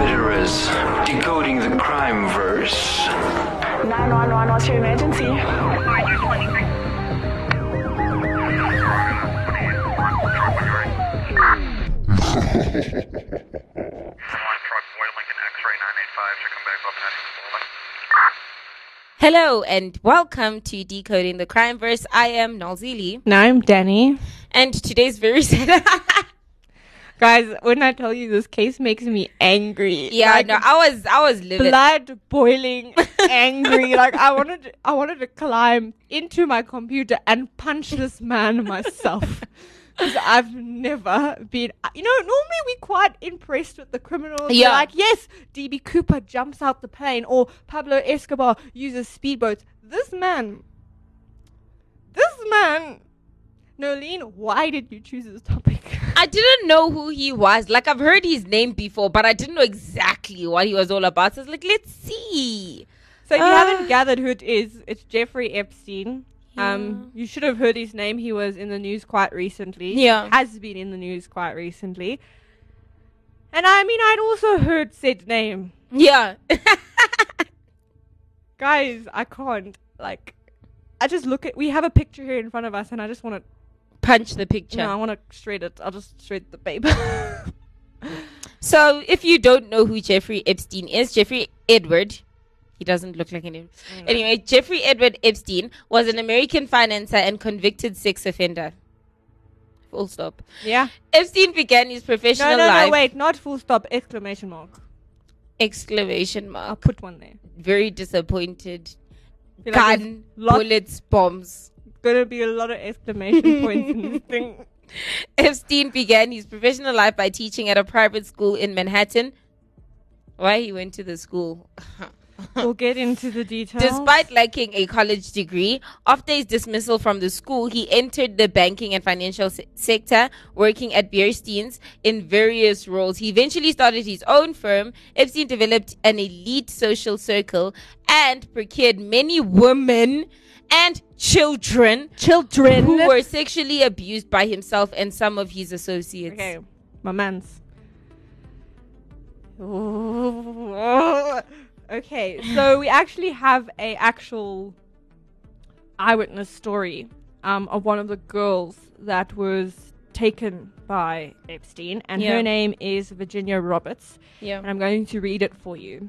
murderers, decoding the crime verse. 911, what's your emergency? One truck, Boy Lincoln X-ray 985, should come back up Hello and welcome to Decoding the Crime Verse. I am Nalzili, No, I'm Danny. and today's very sad. Guys, when I tell you this case makes me angry. yeah, Like, no, I was I was livid. blood boiling, angry. like I wanted, to, I wanted to climb into my computer and punch this man myself. Because I've never been, you know, normally we're quite impressed with the criminals. Yeah. like, yes, DB Cooper jumps out the plane or Pablo Escobar uses speedboats. This man, this man, Nolene, why did you choose this topic? I didn't know who he was. Like I've heard his name before, but I didn't know exactly what he was all about. So I was like, let's see. So if you Uh, haven't gathered who it is, it's Jeffrey Epstein. Yeah. Um, you should have heard his name. He was in the news quite recently. Yeah. has been in the news quite recently. And I mean, I'd also heard said name, Yeah. guys. I can't like. I just look at. We have a picture here in front of us, and I just want to. Punch the picture. No, I want to shred it. I'll just shred the paper. So, if you don't know who Jeffrey Epstein is, Jeffrey Edward, he doesn't look like any. Anyway, Jeffrey Edward Epstein was an American financier and convicted sex offender. Full stop. yeah. Epstein began his professional No, no, life. no. Wait, not full stop. Exclamation mark. Exclamation mark. I'll put one there. Very disappointed. Feel Gun, bullets, bombs. Gonna be a lot of exclamation points in this thing. Epstein began his professional life by teaching at a private school in Manhattan. Why he went to the school? We'll get into the details. Despite lacking a college degree, after his dismissal from the school, he entered the banking and financial se- sector, working at Bear Stearns in various roles. He eventually started his own firm. Epstein developed an elite social circle and procured many women and children children who were sexually abused by himself and some of his associates. Okay, my man's. okay, so we actually have a actual eyewitness story um, of one of the girls that was taken by Epstein, and Yeah. her name is Virginia Roberts, Yeah. and I'm going to read it for you.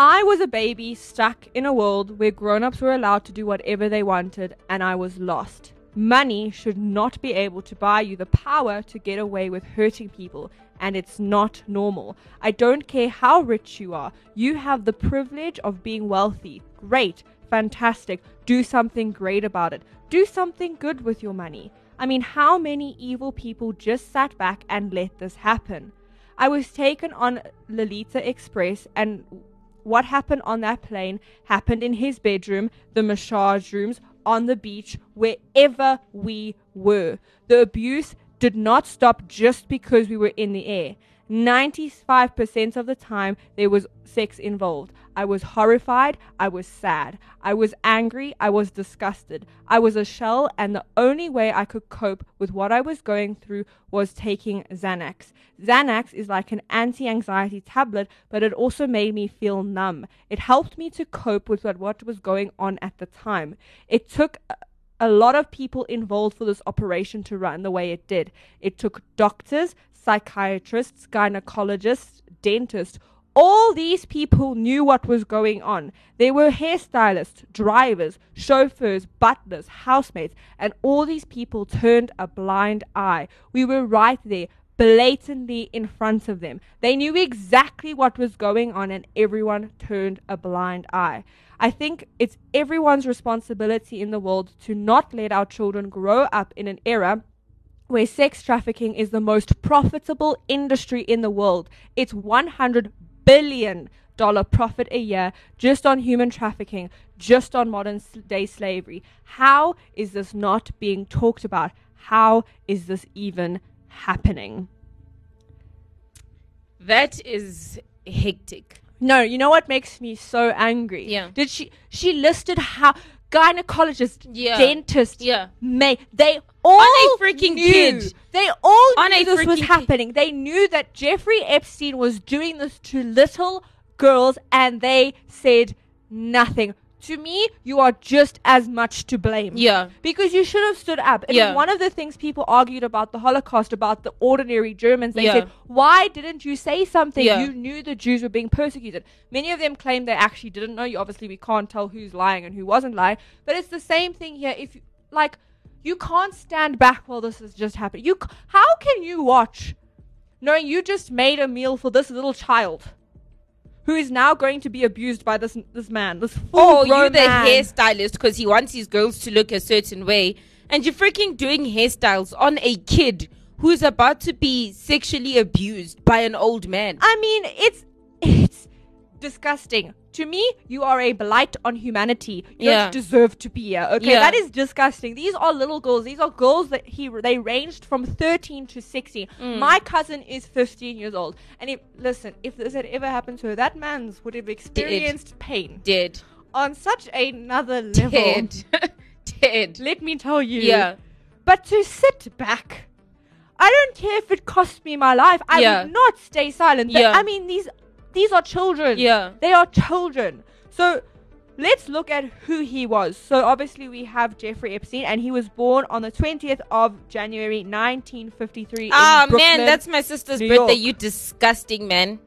I was a baby stuck in a world where grown ups were allowed to do whatever they wanted, and I was lost. Money should not be able to buy you the power to get away with hurting people, and it's not normal. I don't care how rich you are, you have the privilege of being wealthy. Great, fantastic. Do something great about it. Do something good with your money. I mean, how many evil people just sat back and let this happen? I was taken on Lolita Express, and what happened on that plane happened in his bedroom, the massage rooms, on the beach, wherever we were. The abuse did not stop just because we were in the air. 95% of the time, there was sex involved. I was horrified. I was sad. I was angry. I was disgusted. I was a shell, and the only way I could cope with what I was going through was taking Xanax. Xanax is like an anti anxiety tablet, but it also made me feel numb. It helped me to cope with what, was going on at the time. It took a lot of people involved for this operation to run the way it did. It took doctors, psychiatrists, gynecologists, dentists. All these people knew what was going on. They were hairstylists, drivers, chauffeurs, butlers, housemates, and all these people turned a blind eye. We were right there, blatantly in front of them. They knew exactly what was going on, and everyone turned a blind eye. I think it's everyone's responsibility in the world to not let our children grow up in an era where sex trafficking is the most profitable industry in the world. It's 100 billion dollar profit a year just on human trafficking, just on modern day slavery. How is this not being talked about? How is this even happening? That is hectic. No, you know what makes me so angry? Yeah. Did she she listed how gynecologists, Yeah. dentists, Yeah. may they all a freaking knew, kid. They all On knew this was freaking kid. happening. They knew that Jeffrey Epstein was doing this to little girls, and they said nothing. To me, you are just as much to blame. Yeah. Because you should have stood up. And Yeah. one of the things people argued about the Holocaust, about the ordinary Germans, they Yeah. said, why didn't you say something? Yeah. You knew the Jews were being persecuted. Many of them claim they actually didn't know. You obviously we can't tell who's lying and who wasn't lying. But it's the same thing here. If you, like you can't stand back while this is just happening. You how can you watch knowing you just made a meal for this little child? Who is now going to be abused by this this man, this full Oh, you the man. hairstylist because he wants his girls to look a certain way, and you're freaking doing hairstyles on a kid who's about to be sexually abused by an old man. I mean, it's it's disgusting. To me, you are a blight on humanity. You Yeah. don't deserve to be here. Okay, Yeah. that is disgusting. These are little girls. These are girls that he they ranged from 13 to 16. Mm. My cousin is 15 years old, and if listen, if this had ever happened to her, that man's would have experienced pain Dead. on such another level. Dead. Dead. Let me tell you. Yeah. But to sit back, I don't care if it cost me my life. I Yeah. would not stay silent. Yeah. I mean, these these are children. Yeah. They are children. So let's look at who he was. So obviously we have Jeffrey Epstein, and he was born on the 20th of January 1953. Ah in Brooklyn, man, that's my sister's New birthday. York. You disgusting man.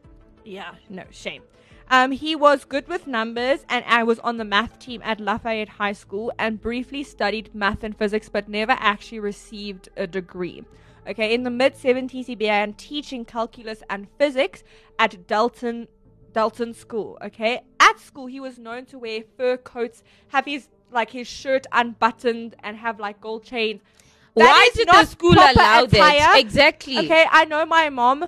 yeah, no shame. Um, he was good with numbers, and I was on the math team at Lafayette High School, and briefly studied math and physics, but never actually received a degree. Okay, in the mid 70s, he began teaching calculus and physics at Dalton Dalton School. Okay, at school, he was known to wear fur coats, have his like his shirt unbuttoned, and have like gold chains. That Why did the school allow that? attire. Exactly. Okay, I know my mom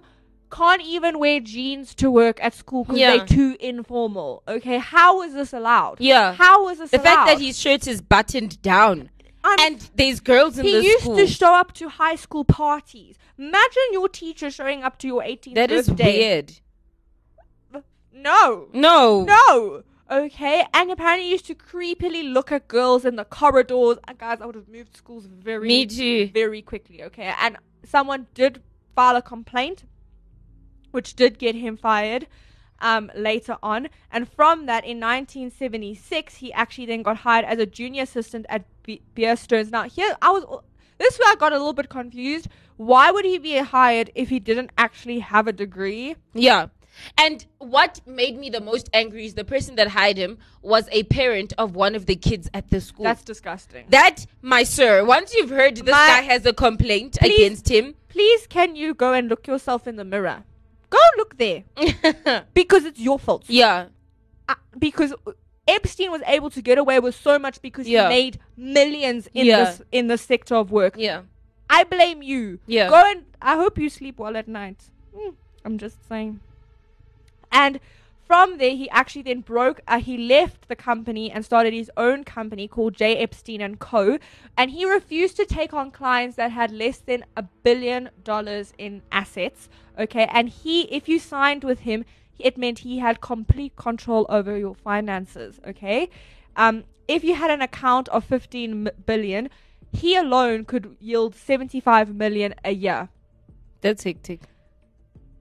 can't even wear jeans to work at school because Yeah. they're too informal. Okay, how is this allowed? Yeah. how is this allowed? The allowed? fact that his shirt is buttoned down. I'm- and there's girls in the school. he used school. to show up to high school parties. Imagine your teacher showing up to your 18th that birthday. That is weird. No, No. no. Okay, and apparently he used to creepily look at girls in the corridors. And guys, I would have moved schools very, Me too. very quickly. Okay, and someone did file a complaint, which did get him fired. Um, later on, and from that, in 1976, he actually then got hired as a junior assistant at Bear Stearns. Now, here I was. This is where I got a little bit confused. Why would he be hired if he didn't actually have a degree? Yeah. And what made me the most angry is the person that hired him was a parent of one of the kids at the school. That's disgusting. that, my sir, once you've heard this My- guy has a complaint Please- against him, please can you go and look yourself in the mirror go look there because it's your fault yeah, Uh, because epstein was able to get away with so much because Yeah. he made millions in Yeah. this in this sector of work. Yeah, i blame you. Yeah. go and i hope you sleep well at night. Mm, i'm just saying. And from there he actually then broke uh, he left the company and started his own company called j. Epstein and co. And he refused to take on clients that had less than a billion dollars in assets okay? And he if you signed with him it meant he had complete control over your finances okay um, if you had an account of 15 m- he alone could yield 75 million a year that's hectic.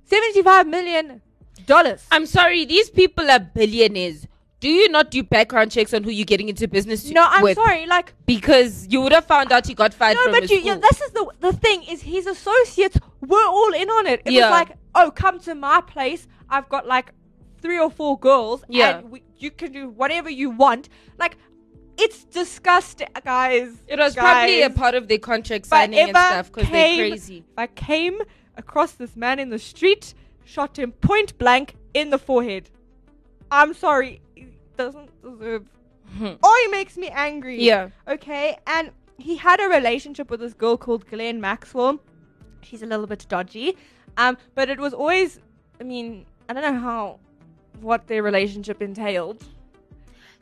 75 million dollars I'm sorry, these people are billionaires. Do you not do background checks on who you're getting into business no i'm with? sorry like Because you would have found out he got fired no from but his you school. yeah, this is the the thing is his associates were all in on it it Yeah. was like oh come to my place i've got like three or four girls Yeah. and we, you can do whatever you want like it's disgusting guys it was probably a part of their contract signing and stuff because they're crazy. If I came across this man in the street, shot him point blank in the forehead. I'm sorry, he doesn't deserve. Oh, he makes me angry. Hmm. Yeah. Okay, and he had a relationship with this girl called Glenn Maxwell. She's a little bit dodgy, um, but it was always. I mean, I don't know how, what their relationship entailed.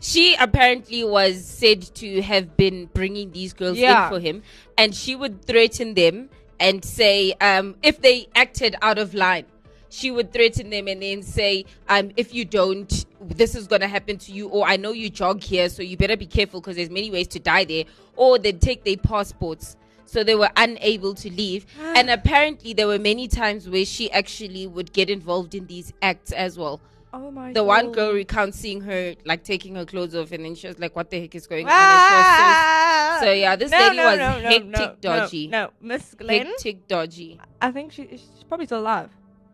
She apparently was said to have been bringing these girls Yeah. in for him, and she would threaten them and say, um, if they acted out of line, she would threaten them and then say, um, if you don't, this is gonna happen to you, or I know you jog here, so you better be careful because there's many ways to die there, or they'd take their passports. So they were unable to leave. and apparently, there were many times where she actually would get involved in these acts as well. Oh my The one girl recounts seeing her like taking her clothes off, and then she was like, "What the heck is going on?" She Ah! so, so yeah, this No, lady no, was no, hectic, dodgy, No, no. Miss Glenn. hectic, dodgy. I think she, she's probably still alive.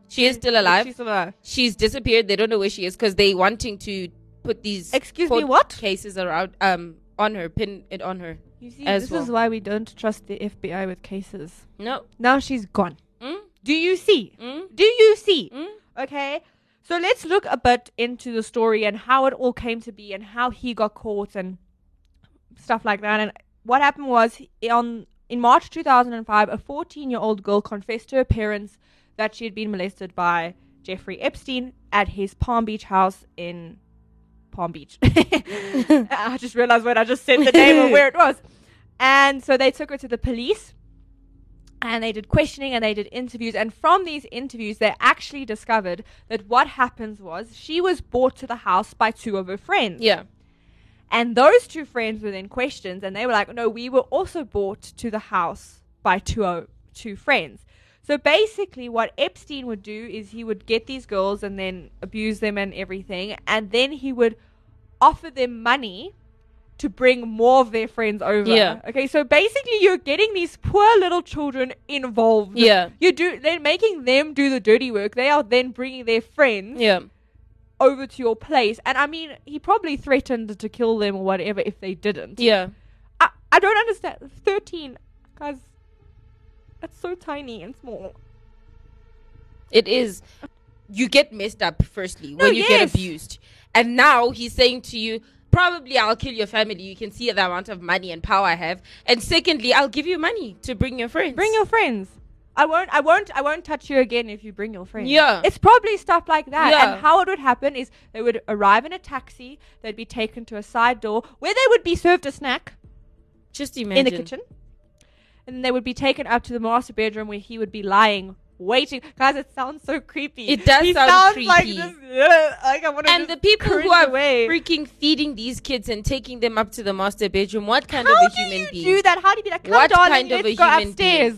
She is still alive. She's still alive. She's disappeared. They don't know where she is because they wanting to put these Excuse me, what? cases around um on her, pin it on her. You see, As this well. is why we don't trust the FBI with cases. No. Now she's gone. Mm? Do you see? Mm? Do you see? Mm? Okay. So let's look a bit into the story and how it all came to be and how he got caught and stuff like that. And what happened was on in March 2005, a 14-year-old girl confessed to her parents that she had been molested by Jeffrey Epstein at his Palm Beach house in Palm Beach. I just realized when I just said the name of where it was. And so they took her to the police and they did questioning and they did interviews and from these interviews they actually discovered that what happens was she was brought to the house by two of her friends Yeah. and those two friends were then questioned and they were like no we were also brought to the house by two o- two friends so basically what epstein would do is he would get these girls and then abuse them and everything and then he would offer them money to bring more of their friends over. Yeah. Okay, so basically you're getting these poor little children involved. Yeah. You do they're making them do the dirty work. They are then bringing their friends Yeah. over to your place. And I mean, he probably threatened to kill them or whatever if they didn't. Yeah. I, I don't understand. 13. Guys, that's so tiny and small. It is. You get messed up firstly No, when you get abused, and now he's saying to you, probably I'll kill your family. You can see the amount of money and power I have, and secondly, I'll give you money to bring your friends. Bring your friends. I won't I won't I won't touch you again if you bring your friends. Yeah. It's probably stuff like that. Yeah. And how it would happen is they would arrive in a taxi, they'd be taken to a side door where they would be served a snack just imagine in the kitchen. And then they would be taken up to the master bedroom where he would be lying, waiting. Guys, it sounds so creepy. It does he sound sounds like creepy. this. ugh, like I wanna And the people who are away. freaking feeding these kids and taking them up to the master bedroom, what kind How of a human you being? do you do that? How do you be like, come What darling, kind of let's a go human upstairs.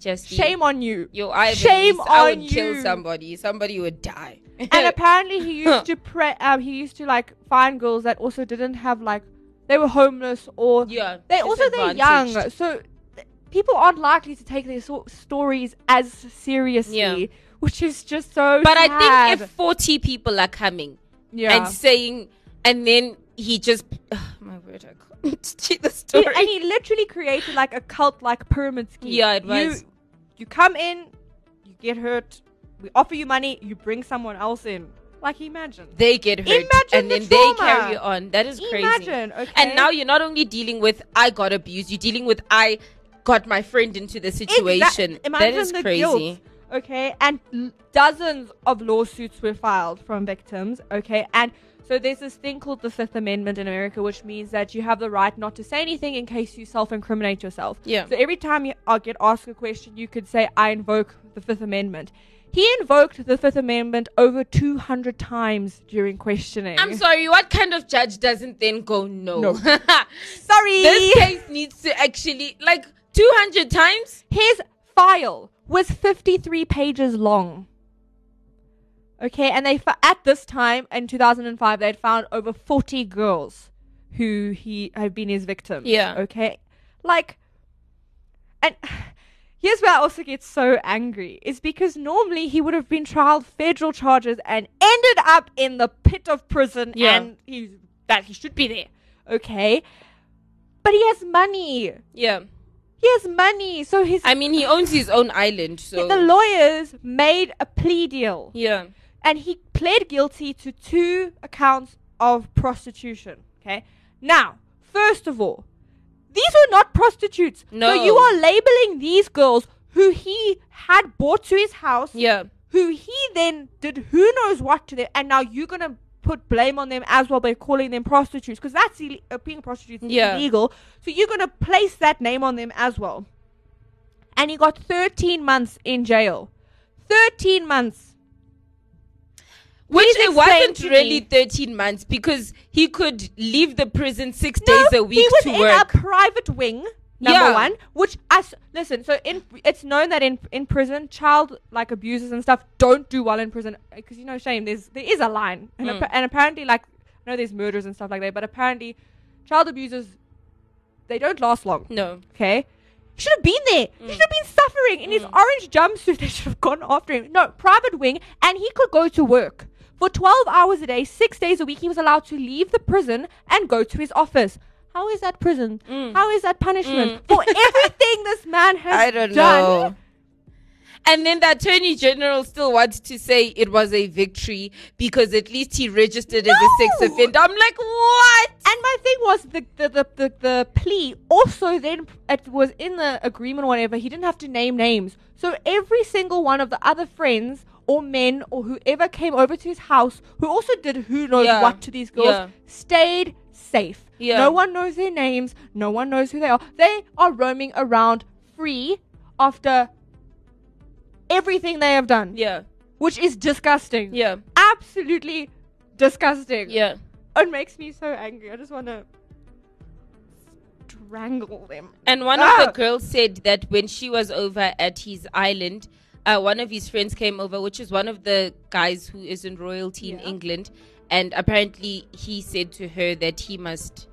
Just Shame on you. Yo, I Shame believe I on would kill somebody. Somebody would die. and apparently he used to prey um he used to like find girls that also didn't have like they were homeless or yeah, they also they're young so th- people aren't likely to take their so- stories as seriously Yeah. which is just so But I think if 40 people are coming yeah and saying, and then he just, ugh, oh my word, I can't see the He- story. and he literally created like a cult like pyramid scheme Yeah, it you, was. you come in you get hurt we offer you money you bring someone else in like imagine they get hurt Imagine and the then they carry on. That is crazy. imagine okay And now you're not only dealing with I got abused, you're dealing with I got my friend into the situation. Exact- that is the crazy. guilt, okay, and l- dozens of lawsuits were filed from victims. Okay, and so there's this thing called the Fifth Amendment in America, which means that you have the right not to say anything in case you self-incriminate yourself. Yeah. So every time you uh, get asked a question, you could say, "I invoke the Fifth Amendment." He invoked the Fifth Amendment over 200 times during questioning. I'm sorry, what kind of judge doesn't then go no? No. sorry. this case needs to actually like 200 times? His file was 53 pages long. Okay, and they at this time in 2005 they had found over 40 girls who he had been his victim. Yeah. Okay, like, and here's where I also get so angry is because normally he would have been tried federal charges and ended up in the pit of prison, Yeah. and he that he should be there. Okay, but he has money. Yeah. He has money, so his I mean, he owns his own island, so the lawyers made a plea deal yeah. and he pled guilty to two accounts of prostitution. Okay. Now, first of all, these were not prostitutes. No. So you are labeling these girls who he had brought to his house, Yeah. who he then did who knows what to them, and now you're gonna put blame on them as well by calling them prostitutes because that's Ill- uh, being a prostitute is Yeah. illegal. So you're gonna place that name on them as well. And he got 13 months in jail. 13 months. Which it wasn't really me. 13 months because he could leave the prison six No, days a week he was to in work. a private wing Number Yeah. one, which as listen, so in it's known that in in prison, child like abusers and stuff don't do well in prison because you know, shame. There's there is a line, and Mm. appa- and apparently, like I know there's murders and stuff like that, but apparently, child abusers they don't last long. No. Okay. He should have been there. He should have been suffering in his orange jumpsuit. They should have gone after him. No, private wing, and he could go to work. For 12 hours a day, six days a week, he was allowed to leave the prison and go to his office. How is that prison? Mm. How is that punishment? Mm. For everything this man has I don't done. know. And then the attorney general still wants to say it was a victory because at least he registered as a sex offender. I'm like, what? And my thing was the the, the, the the plea also then it was in the agreement or whatever, he didn't have to name names. So every single one of the other friends or men or whoever came over to his house who also did who knows Yeah. what to these girls Yeah. stayed safe. Yeah. No one knows their names, no one knows who they are. They are roaming around free after everything they have done. Yeah. Which is disgusting. Yeah. Absolutely disgusting. Yeah. It makes me so angry. I just want to strangle them. And one Ah! of the girls said that when she was over at his island, uh, one of his friends came over, which is one of the guys who is in royalty in England, and apparently he said to her that he must,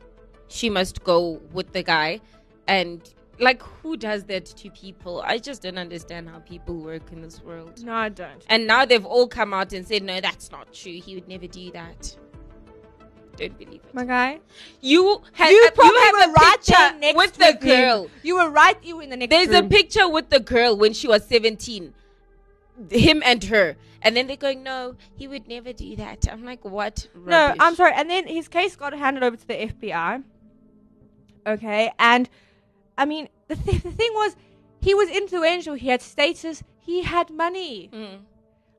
she must go with the guy, and like who does that to people? I just don't understand how people work in this world. No, I don't. And now they've all come out and said, no, that's not true. He would never do that. Don't believe it. My guy. You, ha- You you probably have were a right picture next with the with him. girl. You were right. You were in the next There's a picture with the girl when she was 17. Him and her. And then they're going, no, he would never do that. I'm like, what? No, I'm sorry. And then his case got handed over to the FBI. Okay, and I mean, the, th- the thing was, he was influential. He had status. He had money. Mm.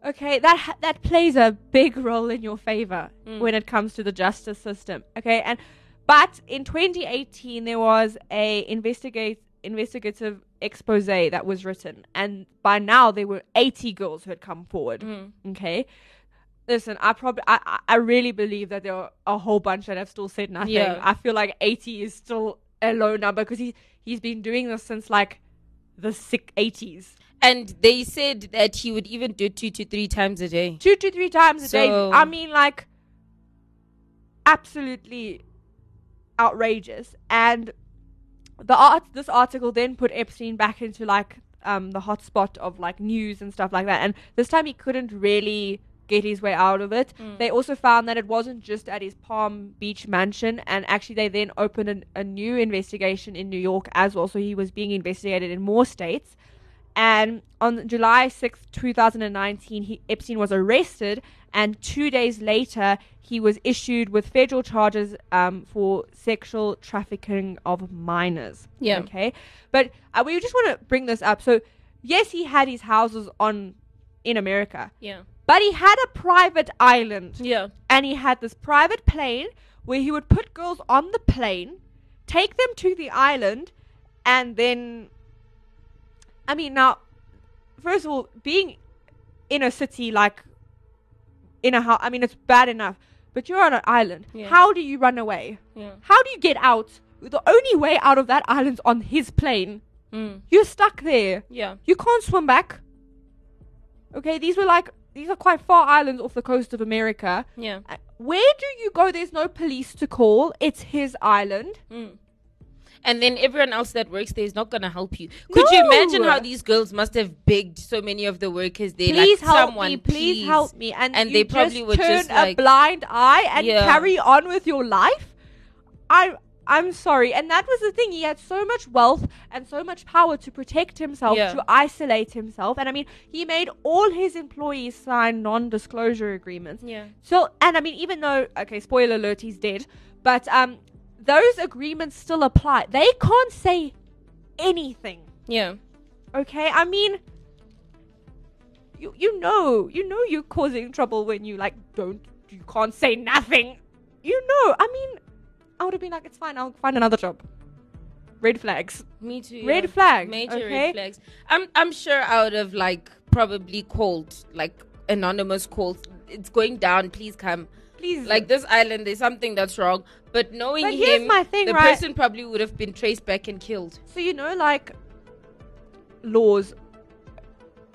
Okay, that that plays a big role in your favor Mm. when it comes to the justice system. Okay, and but in 2018 there was a investigate investigative expose that was written, and by now there were 80 girls who had come forward. Mm. Okay, listen, I probably I I- really believe that there are a whole bunch that have still said nothing. Yeah. I feel like 80 is still a low number because he he's been doing this since like the sick 80s. And they said that he would even do two to three times a day. two to three times a day. I mean, like, absolutely outrageous. And the art, this article then put Epstein back into like um, the hotspot of like news and stuff like that. And this time he couldn't really get his way out of it. They also found that it wasn't just at his Palm Beach mansion, and actually they then opened an, a new investigation in New York as well. So he was being investigated in more states. And on July 6th, 2019, he, Epstein was arrested, and two days later, he was issued with federal charges um, for sexual trafficking of minors. Yeah. Okay. But uh, we just want to bring this up. So, yes, he had his houses on in America, Yeah. but he had a private island Yeah. and he had this private plane where he would put girls on the plane, take them to the island, and then. I mean, now, first of all, being in a city like in a house, I mean, it's bad enough, but you're on an island. Yeah. How do you run away? Yeah. How do you get out? The only way out of that island's on his plane. Mm. You're stuck there. Yeah. You can't swim back. Okay, these were like these are quite far islands off the coast of America. Yeah. Uh, Where do you go? There's no police to call. It's his island. Mm. And then everyone else that works there is not going to help you. Could you imagine how these girls must have begged so many of the workers there? Please like, help someone, me. Please, help me. And, And they probably just would turn just, a like- blind eye and Yeah. carry on with your life. I. I'm sorry, and that was the thing. He had so much wealth and so much power to protect himself, Yeah. to isolate himself, and I mean, he made all his employees sign non-disclosure agreements. Yeah. So, and I mean, even though, okay, spoiler alert, he's dead, but um, those agreements still apply. They can't say anything. Yeah. Okay, I mean, you you know, you know, you're causing trouble when you like don't, you can't say nothing. You know, I mean, I would have been like, it's fine, I'll find another job. Red flags. Me too. Red yeah. flags, Major okay? red flags. I'm I'm sure I would have like probably called like anonymous calls. it's going down. Please come. Please, Like this island, there's something that's wrong. But knowing But him, thing, the right? person probably would have been traced back and killed. So you know, like laws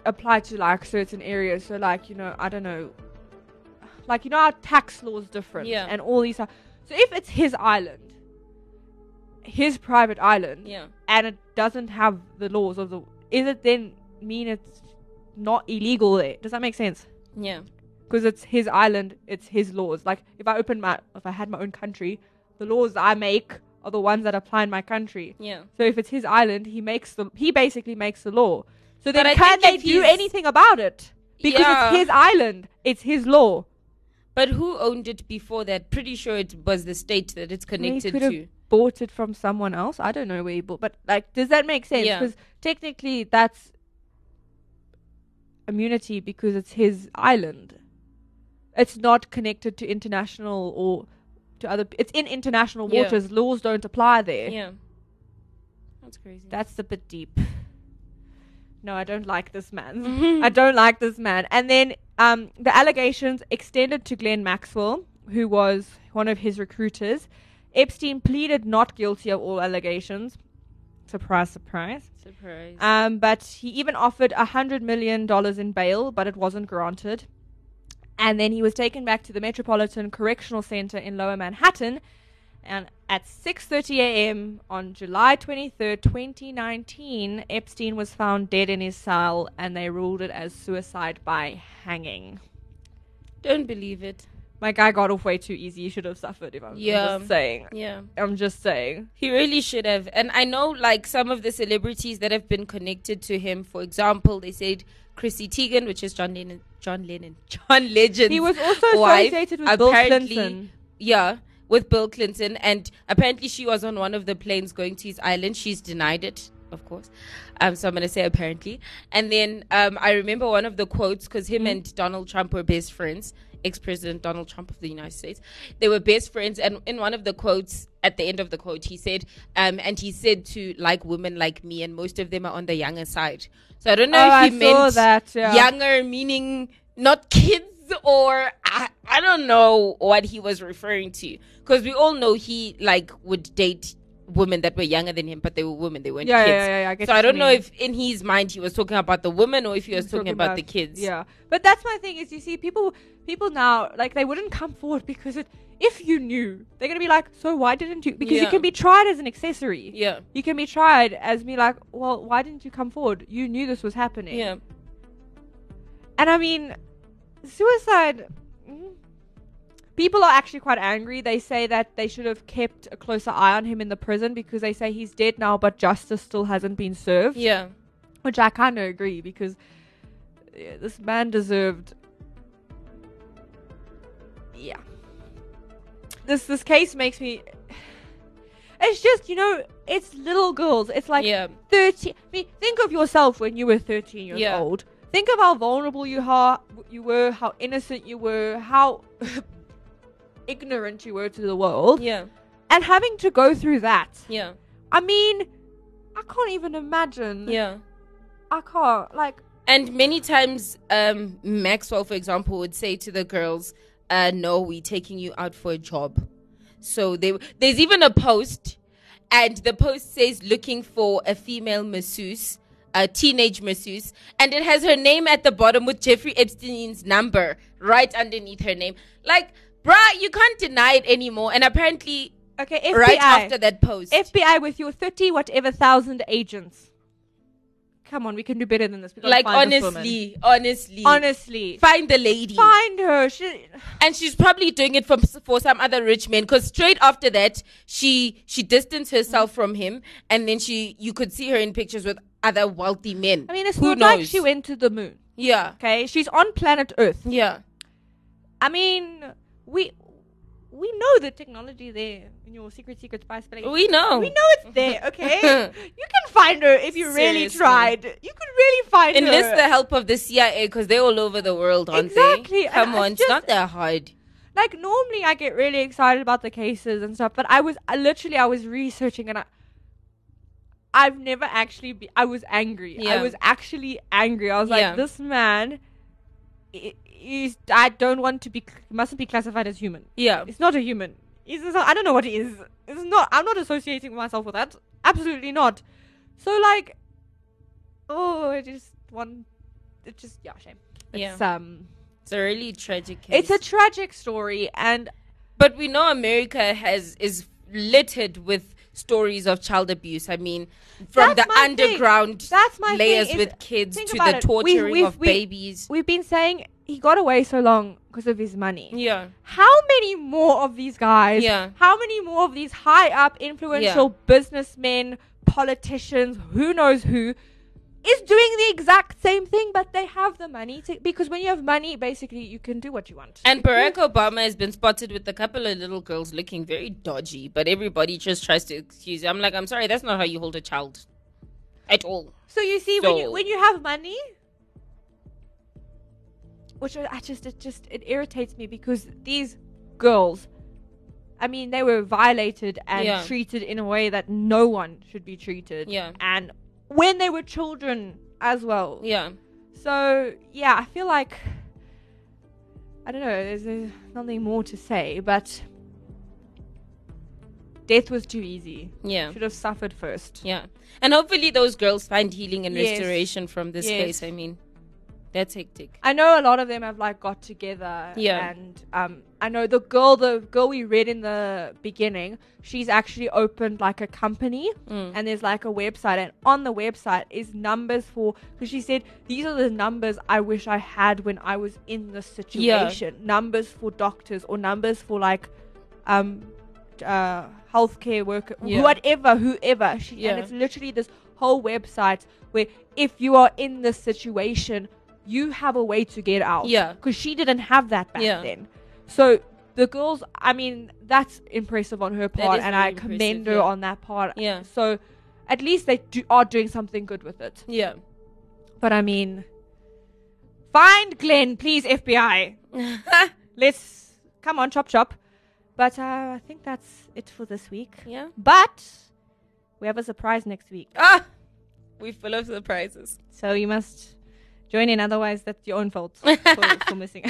apply to like certain areas. So like you know, I don't know, like you know, our tax laws different, Yeah. and all these. are- So if it's his island, his private island, Yeah. and it doesn't have the laws of the, is it then mean it's not illegal there? Does that make sense? Yeah. Because it's his island, it's his laws. Like if I open my, if I had my own country, the laws I make are the ones that apply in my country. Yeah. So if it's his island, he makes the he basically makes the law. So then can they do anything about it? Because Yeah. it's his island. It's his law. But who owned it before that? Pretty sure it was the state that it's connected to. bought it from someone else. I don't know where he bought but like does that make sense? Yeah. Because technically that's immunity because it's his island. It's not connected to international or to other it's in international Yeah. waters. Laws don't apply there. Yeah. That's crazy. That's a bit deep. No, I don't like this man. I don't like this man. And then um, the allegations extended to Glenn Maxwell, who was one of his recruiters. Epstein pleaded not guilty of all allegations. Surprise, surprise. Surprise. Um, but he even offered a hundred million dollars in bail, but it wasn't granted. And then he was taken back to the Metropolitan Correctional Center in Lower Manhattan. And at 6:30 a.m. on July 23rd, 2019, Epstein was found dead in his cell, and they ruled it as suicide by hanging. Don't believe it. My guy got off way too easy. He should have suffered. If I'm, I'm Yeah. just saying. Yeah. I'm just saying. He really should have. And I know, like, some of the celebrities that have been connected to him. For example, they said Chrissy Teigen, which is John Lennon. John Lennon. John Legend. He was also wife, associated with Bill apparently- Clinton. Yeah, with Bill Clinton. And apparently she was on one of the planes going to his island. She's denied it, of course. Um, so I'm going to say apparently. And then um, I remember one of the quotes because him and Donald Trump were best friends. Ex President Donald Trump of the United States. They were best friends. And in one of the quotes, at the end of the quote, he said, um, and he said to like women like me, and most of them are on the younger side. So I don't know Oh, if he saw meant that, yeah. younger, meaning not kids or I, I don't know what he was referring to because we all know he like would date women that were younger than him but they were women they weren't Yeah, kids yeah, yeah, yeah, I get so i don't know mean. if in his mind he was talking about the women or if he was talking, about, the kids Yeah, but that's my thing is you see people people now like they wouldn't come forward because it if you knew they're gonna be like so why didn't you because you can be tried as an accessory. yeah You can be tried as me like well why didn't you come forward? You knew this was happening. yeah And I mean, suicide. Mm, People are actually quite angry. They say that they should have kept a closer eye on him in the prison because they say he's dead now, but justice still hasn't been served. yeah Which I kind of agree because yeah, this man deserved. Yeah. This this case makes me. It's just you know it's little girls. It's like yeah thirteen. I mean, think of yourself when you were thirteen years Yeah. old. Think of how vulnerable you are. You were how innocent you were. How ignorant you were to the world. yeah And having to go through that. yeah I mean, I can't even imagine. yeah I can't. Like, And many times, um, Maxwell, for example, would say to the girls, uh, "No, we're taking you out for a job." So they, there's even a post, and the post says, "Looking for a female masseuse." A teenage masseuse, and it has her name at the bottom with Jeffrey Epstein's number right underneath her name. Like, bruh, you can't deny it anymore. And apparently, okay, FBI. right after that post, FBI with your 30 whatever thousand agents. Come on, we can do better than this. Like honestly, honestly, Honestly. find the lady. Find her. She, and she's probably doing it for for some other rich man because straight after that she she distanced herself from him and then she you could see her in pictures with other wealthy men I mean, it's Who not like knows? she went to the moon. yeah Okay, she's on planet Earth. yeah I mean, we we know the technology there in your secret secret spy spelling. we know We know it's there, okay? you can find her if you really tried. You could really find enlist her. Enlist the help of the cia because they're all over the world aren't Exactly, they come I on it's not that hard like normally I get really excited about the cases and stuff, but I was I literally I was researching and I I've never actually be I was angry. I was actually angry. I was Yeah. like this man i- he's, I don't want to be, mustn't be classified as human. Yeah. It's not a human. Just, I don't know what he is. It's not. I'm not associating myself with that. Absolutely not. So like, oh, it just one. It's just yeah, shame. It's um, It's a really tragic case. it's a tragic story, and But we know America has is littered with stories of child abuse. I mean, from That's the my thing. underground That's my layers thing, with kids to the it. We- torturing we've- of we- babies. we've been saying he got away so long because of his money. Yeah. How many more of these guys? Yeah. How many more of these high up influential businessmen, politicians, who knows who, is doing the exact same thing, but they have the money to because when you have money, basically you can do what you want. And Barack Obama has been spotted with a couple of little girls looking very dodgy, but everybody just tries to excuse it. I'm like, I'm sorry, that's not how you hold a child. At all. So you see, when you when you have money, which I just it just it irritates me because these girls, I mean, they were violated and Yeah. treated in a way that no one should be treated. Yeah. and when they were children as well. Yeah. So yeah, I feel like I don't know. There's uh, nothing more to say, but death was too easy. Yeah. Should have suffered first. Yeah. And hopefully those girls find healing and Yes. restoration from this Yes. case. I mean, that's hectic. I know a lot of them have like got together. Yeah. And um, I know the girl, the girl we read in the beginning, she's actually opened like a company, Mm. and there's like a website, and on the website is numbers for because she said these are the numbers I wish I had when I was in this situation. Yeah. Numbers for doctors or numbers for like um uh healthcare worker, Yeah. whatever, whoever. She, Yeah. And it's literally this whole website where if you are in this situation, you have a way to get out. Yeah. Because she didn't have that back Yeah. then. So the girls, I mean, that's impressive on her part, and I commend her yeah. on that part. Yeah. So at least they do, are doing something good with it. Yeah. But I mean, find Glenn, please, FBI. Let's come on, chop chop. But uh, I think that's it for this week. Yeah. But we have a surprise next week. Ah! We're full of surprises. So you must join in, otherwise, that's your own fault for, for missing.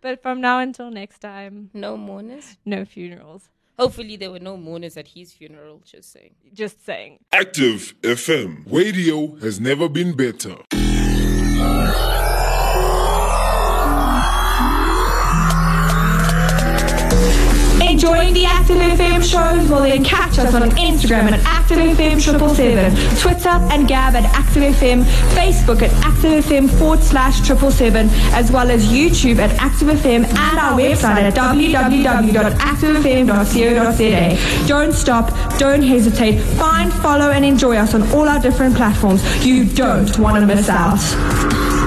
but from now until next time, No mourners. no funerals. Hopefully there were no mourners at his funeral, just saying. Just saying. Active FM. Radio has never been better. Enjoying the Active FM shows? Well, then catch us on Instagram at Active triple seven, Twitter and Gab at Active FM, Facebook at Active FM forward slash triple seven, as well as YouTube at Active FM and our website at www.activefm.co.za. Don't stop, don't hesitate. Find, follow, and enjoy us on all our different platforms. You don't want to miss out.